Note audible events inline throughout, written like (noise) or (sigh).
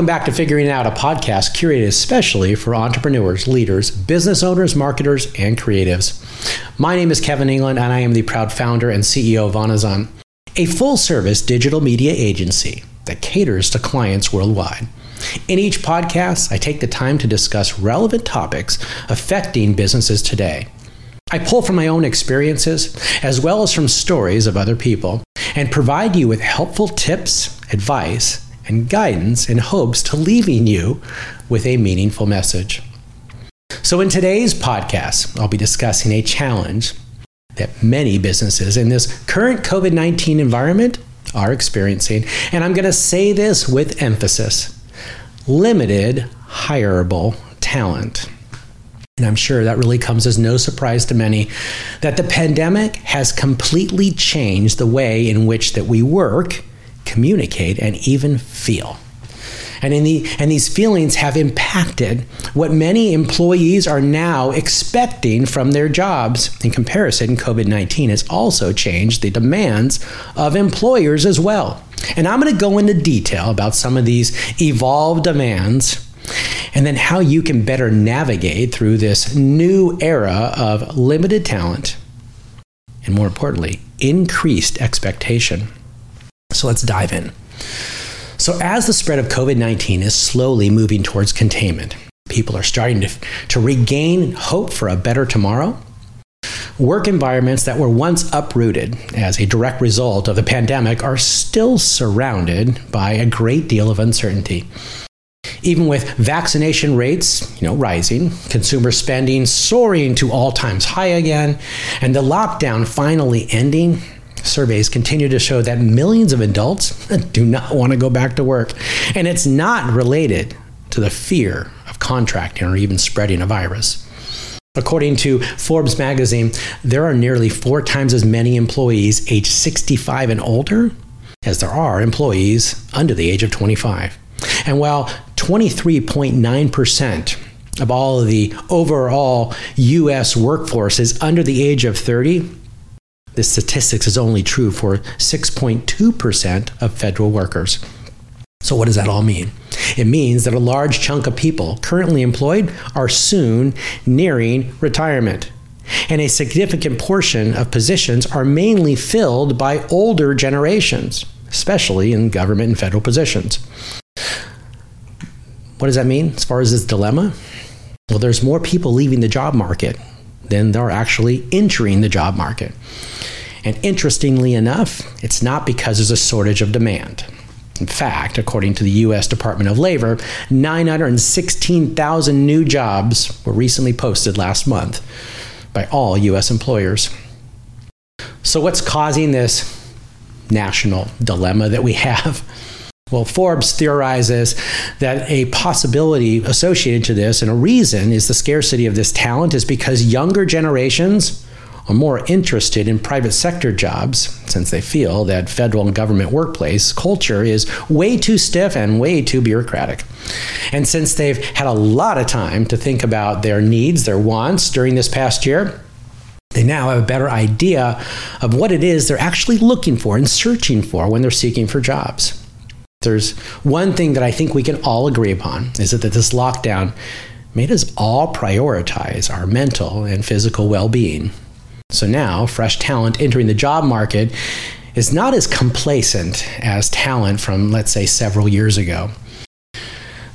Welcome back to Figuring Out, a podcast curated especially for entrepreneurs, leaders, business owners, marketers, and creatives. My name is Kevin England, and I am the proud founder and CEO of Vonazon, a full service digital media agency that caters to clients worldwide. In each podcast, I take the time to discuss relevant topics affecting businesses today. I pull from my own experiences as well as from stories of other people and provide you with helpful tips, advice, and guidance in hopes to leaving you with a meaningful message. So, in today's podcast, I'll be discussing a challenge that many businesses in this current COVID 19 environment are experiencing. And I'm going to say this with emphasis limited hireable talent. And I'm sure that really comes as no surprise to many that the pandemic has completely changed the way in which that we work communicate, and even feel. And, in the, and these feelings have impacted what many employees are now expecting from their jobs. In comparison, COVID 19 has also changed the demands of employers as well. And I'm going to go into detail about some of these evolved demands and then how you can better navigate through this new era of limited talent and, more importantly, increased expectation. So let's dive in. So, as the spread of COVID 19 is slowly moving towards containment, people are starting to, to regain hope for a better tomorrow. Work environments that were once uprooted as a direct result of the pandemic are still surrounded by a great deal of uncertainty. Even with vaccination rates, you know, rising, consumer spending soaring to all times high again, and the lockdown finally ending, Surveys continue to show that millions of adults (laughs) do not want to go back to work. And it's not related to the fear of contracting or even spreading a virus. According to Forbes magazine, there are nearly four times as many employees aged 65 and older as there are employees under the age of 25. And while 23.9% of all of the overall U.S. workforce is under the age of 30, this statistics is only true for 6.2% of federal workers. So, what does that all mean? It means that a large chunk of people currently employed are soon nearing retirement. And a significant portion of positions are mainly filled by older generations, especially in government and federal positions. What does that mean as far as this dilemma? Well, there's more people leaving the job market than they're actually entering the job market. And interestingly enough, it's not because there's a shortage of demand. In fact, according to the U.S. Department of Labor, 916,000 new jobs were recently posted last month by all U.S. employers. So, what's causing this national dilemma that we have? Well, Forbes theorizes that a possibility associated to this and a reason is the scarcity of this talent is because younger generations are more interested in private sector jobs since they feel that federal and government workplace culture is way too stiff and way too bureaucratic. And since they've had a lot of time to think about their needs, their wants during this past year, they now have a better idea of what it is they're actually looking for and searching for when they're seeking for jobs. There's one thing that I think we can all agree upon is that this lockdown made us all prioritize our mental and physical well being. So now, fresh talent entering the job market is not as complacent as talent from, let's say, several years ago.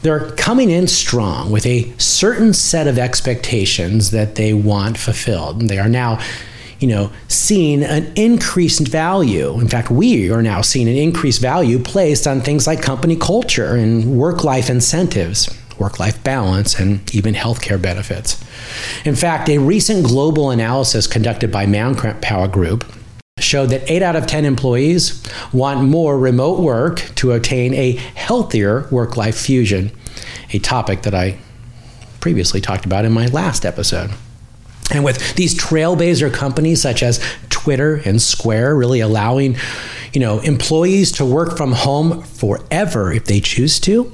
They're coming in strong with a certain set of expectations that they want fulfilled. They are now you know, seeing an increased value. In fact, we are now seeing an increased value placed on things like company culture and work life incentives, work life balance, and even healthcare benefits. In fact, a recent global analysis conducted by Manpower Group showed that 8 out of 10 employees want more remote work to attain a healthier work life fusion, a topic that I previously talked about in my last episode. And with these trailblazer companies such as Twitter and Square really allowing, you know, employees to work from home forever if they choose to,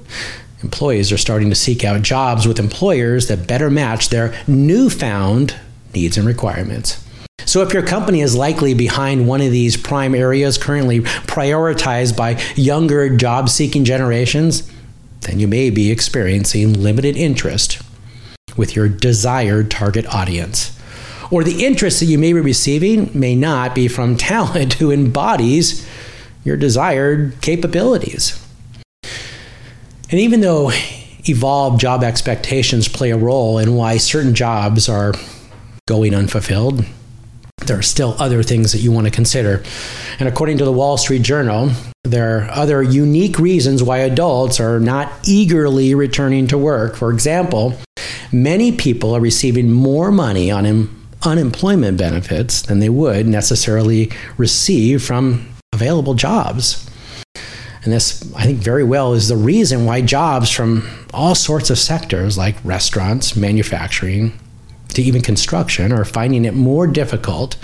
employees are starting to seek out jobs with employers that better match their newfound needs and requirements. So, if your company is likely behind one of these prime areas currently prioritized by younger job seeking generations, then you may be experiencing limited interest with your desired target audience. Or the interest that you may be receiving may not be from (laughs) talent who embodies your desired capabilities. And even though evolved job expectations play a role in why certain jobs are going unfulfilled, there are still other things that you want to consider. And according to the Wall Street Journal, there are other unique reasons why adults are not eagerly returning to work. For example, many people are receiving more money on unemployment benefits than they would necessarily receive from available jobs. And this, I think, very well is the reason why jobs from all sorts of sectors like restaurants, manufacturing, to even construction are finding it more difficult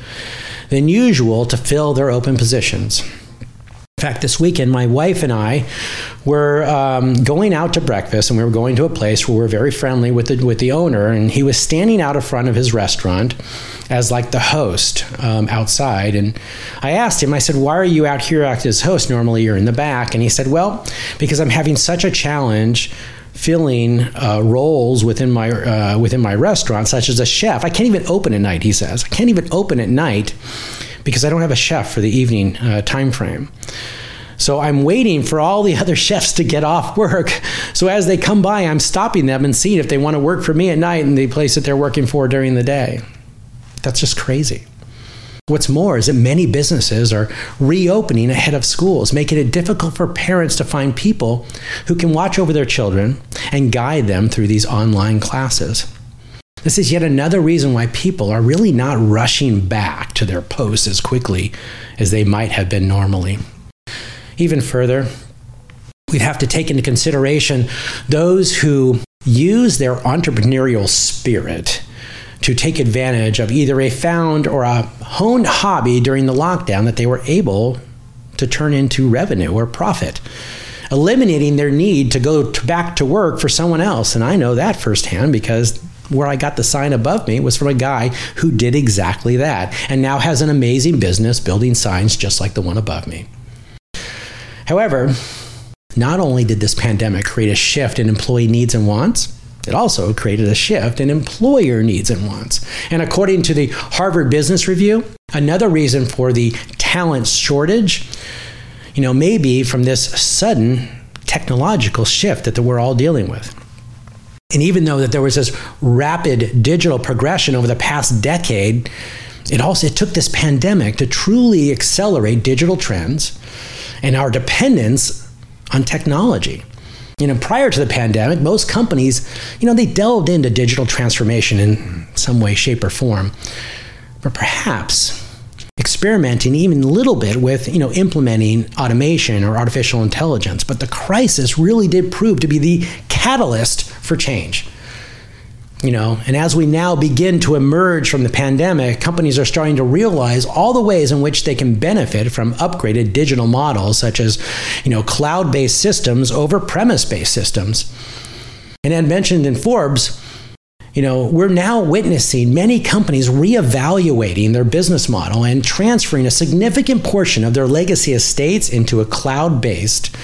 than usual to fill their open positions. In fact, this weekend, my wife and I were um, going out to breakfast, and we were going to a place where we were very friendly with the with the owner, and he was standing out in front of his restaurant as like the host um, outside. And I asked him, I said, "Why are you out here acting as host? Normally, you're in the back." And he said, "Well, because I'm having such a challenge." filling uh, roles within my uh, within my restaurant, such as a chef. I can't even open at night. He says I can't even open at night because I don't have a chef for the evening uh, time frame. So I'm waiting for all the (laughs) other chefs to get off work. So as they come by, I'm stopping them and seeing if they want to work for me at night in the place that they're working for during the day. That's just crazy. What's more is that many businesses are reopening ahead of schools, making it difficult for parents to find people who can watch over their children and guide them through these online classes. This is yet another reason why people are really not rushing back to their posts as quickly as they might have been normally. Even further, we'd have to take into consideration those who use their entrepreneurial spirit to take advantage of either a found or a honed hobby during the lockdown that they were able to turn into revenue or profit, eliminating their need to go to back to work for someone else. And I know that firsthand because where I got the sign above me was from a guy who did exactly that and now has an amazing business building signs just like the one above me. However, not only did this pandemic create a shift in employee needs and wants, it also created a shift in employer needs and wants. And according to the Harvard Business Review, another reason for the talent shortage, you know, may be from this sudden technological shift that we're all dealing with. And even though that there was this rapid digital progression over the past decade, it also it took this pandemic to truly accelerate digital trends and our dependence on technology. You know, prior to the pandemic, most companies, you know, they delved into digital transformation in some way, shape, or form. But perhaps experimenting even a little bit with, you know, implementing automation or artificial intelligence. But the crisis really did prove to be the catalyst for change. You know, and as we now begin to emerge from the pandemic, companies are starting to realize all the ways in which they can benefit from upgraded digital models, such as, you know, cloud-based systems over premise-based systems. And as mentioned in Forbes, you know, we're now witnessing many companies reevaluating their business model and transferring a significant portion of their legacy estates into a cloud-based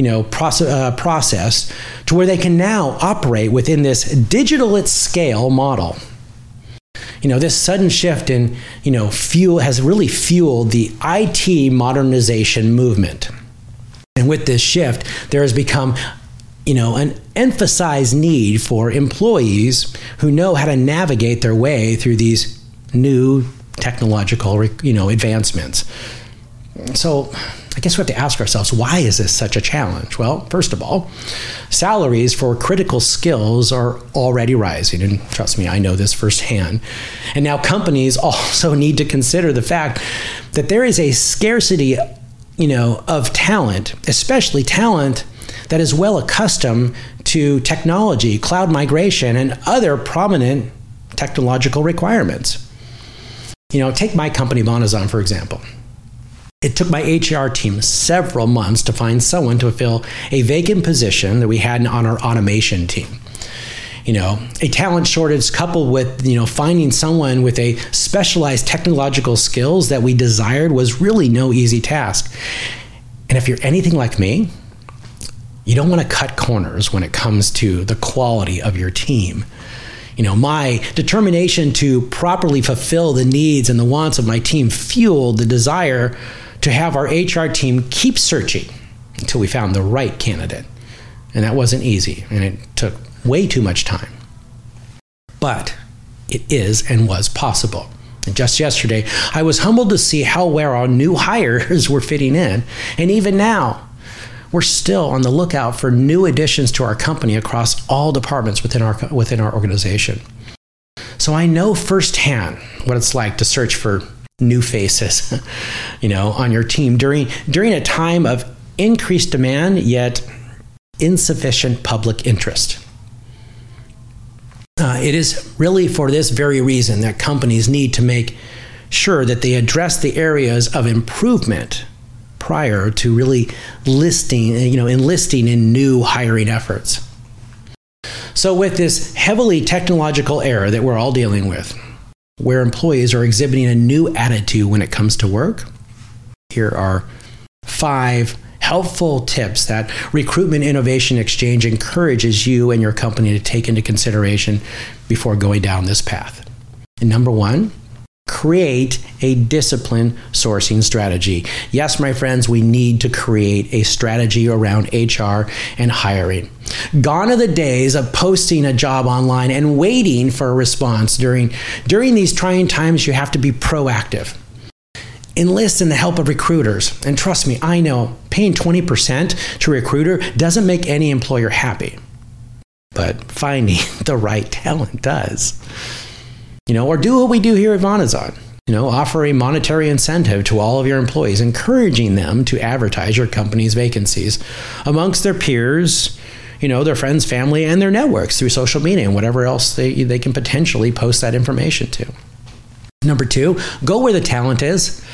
you know, process, uh, process to where they can now operate within this digital at scale model. You know, this sudden shift in, you know, fuel has really fueled the IT modernization movement. And with this shift, there has become you know, an emphasized need for employees who know how to navigate their way through these new technological, you know, advancements. So, I guess we have to ask ourselves why is this such a challenge? Well, first of all, salaries for critical skills are already rising. And trust me, I know this firsthand. And now companies (laughs) also need to consider the fact that there is a scarcity, you know, of talent, especially talent that is well accustomed to technology, cloud migration, and other prominent technological requirements. You know, take my company, Vonazon, for example. It took my HR team several months to find someone to fill a vacant position that we had on our automation team. You know, a talent shortage coupled with, you know, finding someone with a specialized technological skills that we desired was really no easy task. And if you're anything like me, You don't want to cut corners when it comes to the quality of your team. You know, my determination to properly fulfill the needs and the wants of my team fueled the desire to have our HR team keep searching until we found the right candidate. And that wasn't easy, and it took way too much time. But it is and was possible. And just yesterday, I was humbled to see how well our new hires (laughs) were fitting in. And even now, we're still on the lookout for new additions to our company across all departments within our, within our organization. So I know firsthand what it's like to search for new faces, (laughs) you know, on your team during during a time of increased demand yet insufficient public interest. Uh, it is really for this very reason that companies need to make sure that they address the areas of improvement prior to really listing, you know, enlisting in new hiring efforts. So, with this heavily technological era that we're all dealing with, where employees are exhibiting a new attitude when it comes to work, here are five helpful tips that Recruitment Innovation Exchange encourages you and your company to take into consideration before going down this path. And number one, create a discipline sourcing strategy. Yes, my friends, we need to create a strategy around HR and hiring. Gone are the days of posting a job online and waiting for a response. During, during these trying times, you have to be proactive enlist in the help of recruiters. And trust me, I know paying 20% to a recruiter doesn't make any employer happy. But finding (laughs) the right talent does. You know, or do what we do here at Vonazon. You know, offer a monetary incentive to all of your employees, encouraging them to advertise your company's vacancies amongst their peers, you know, their friends, family, and their networks through social media and whatever else they, they can potentially post that information to. Number two, go where the talent is.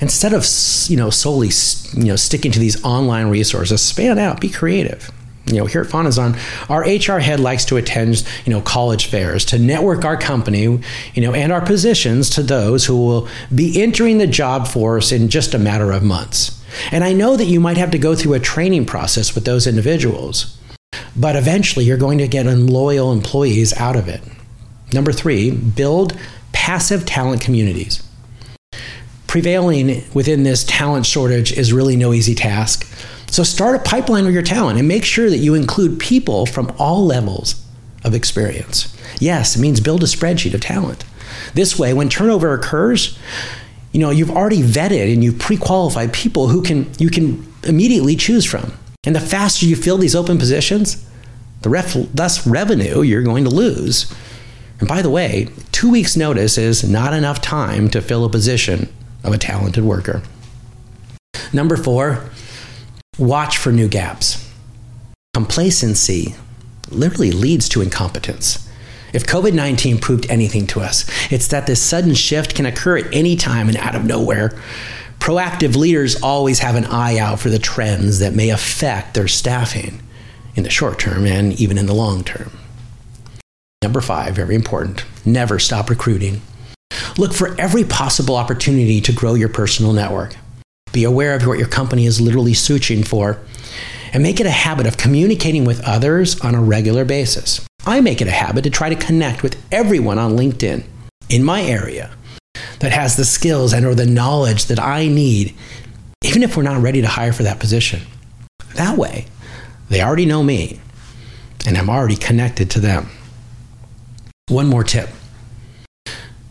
Instead of you know solely you know sticking to these online resources, span out, be creative. You know, here at Vonazon, our HR head likes to attend, you know, college fairs to network our company, you know, and our positions to those who will be entering the job force in just a matter of months. And I know that you might have to go through a training process with those individuals, but eventually you're going to get loyal employees out of it. Number three, build passive talent communities. Prevailing within this talent shortage is really no easy task. So start a pipeline of your talent and make sure that you include people from all levels of experience. Yes, it means build a spreadsheet of talent. This way, when turnover occurs, you know, you've already vetted and you've pre-qualified people who can you can immediately choose from. And the faster you fill these open positions, the ref, less revenue you're going to lose. And by the way, two weeks' notice is not enough time to fill a position of a talented worker. Number four, watch for new gaps. Complacency literally leads to incompetence. If COVID 19 proved anything to us, it's that this sudden shift can occur at any time and out of nowhere. Proactive leaders always have an eye out for the trends that may affect their staffing in the short term and even in the long term. Number five, very important, never stop recruiting. Look for every possible opportunity to grow your personal network. Be aware of what your company is literally searching for and make it a habit of communicating with others on a regular basis. I make it a habit to try to connect with everyone on LinkedIn in my area that has the skills and or the knowledge that I need even if we're not ready to hire for that position. That way, they already know me and I'm already connected to them. One more tip.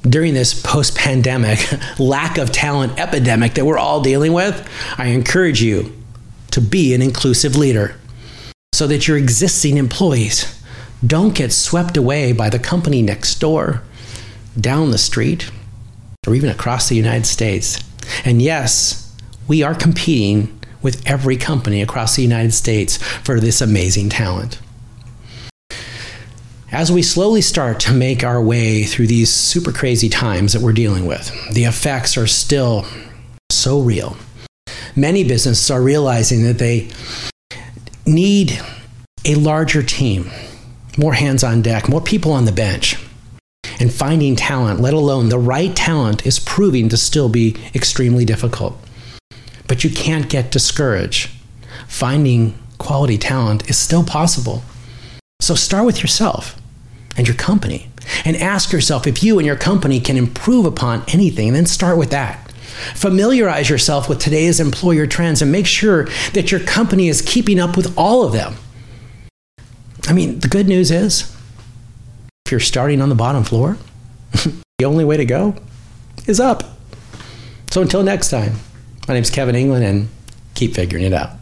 During this post pandemic (laughs) lack of talent epidemic that we're all dealing with, I encourage you to be an inclusive leader so that your existing employees don't get swept away by the company next door, down the street, or even across the United States. And yes, we are competing with every company across the United States for this amazing talent as we slowly start to make our way through these super crazy times that we're dealing with, the effects are still so real. Many businesses are realizing that they need a larger team, more hands on deck, more people on the bench. And finding talent, let alone the right talent, is proving to still be extremely difficult. But you can't get discouraged. Finding quality talent is still possible. So start with yourself and your company and ask yourself if you and your company can improve upon anything, and then start with that. Familiarize yourself with today's employer trends and make sure that your company is keeping up with all of them. I mean, the good news is if you're starting on the bottom floor, (laughs) the only way to go is up. So until next time, my name is Kevin England and keep figuring it out.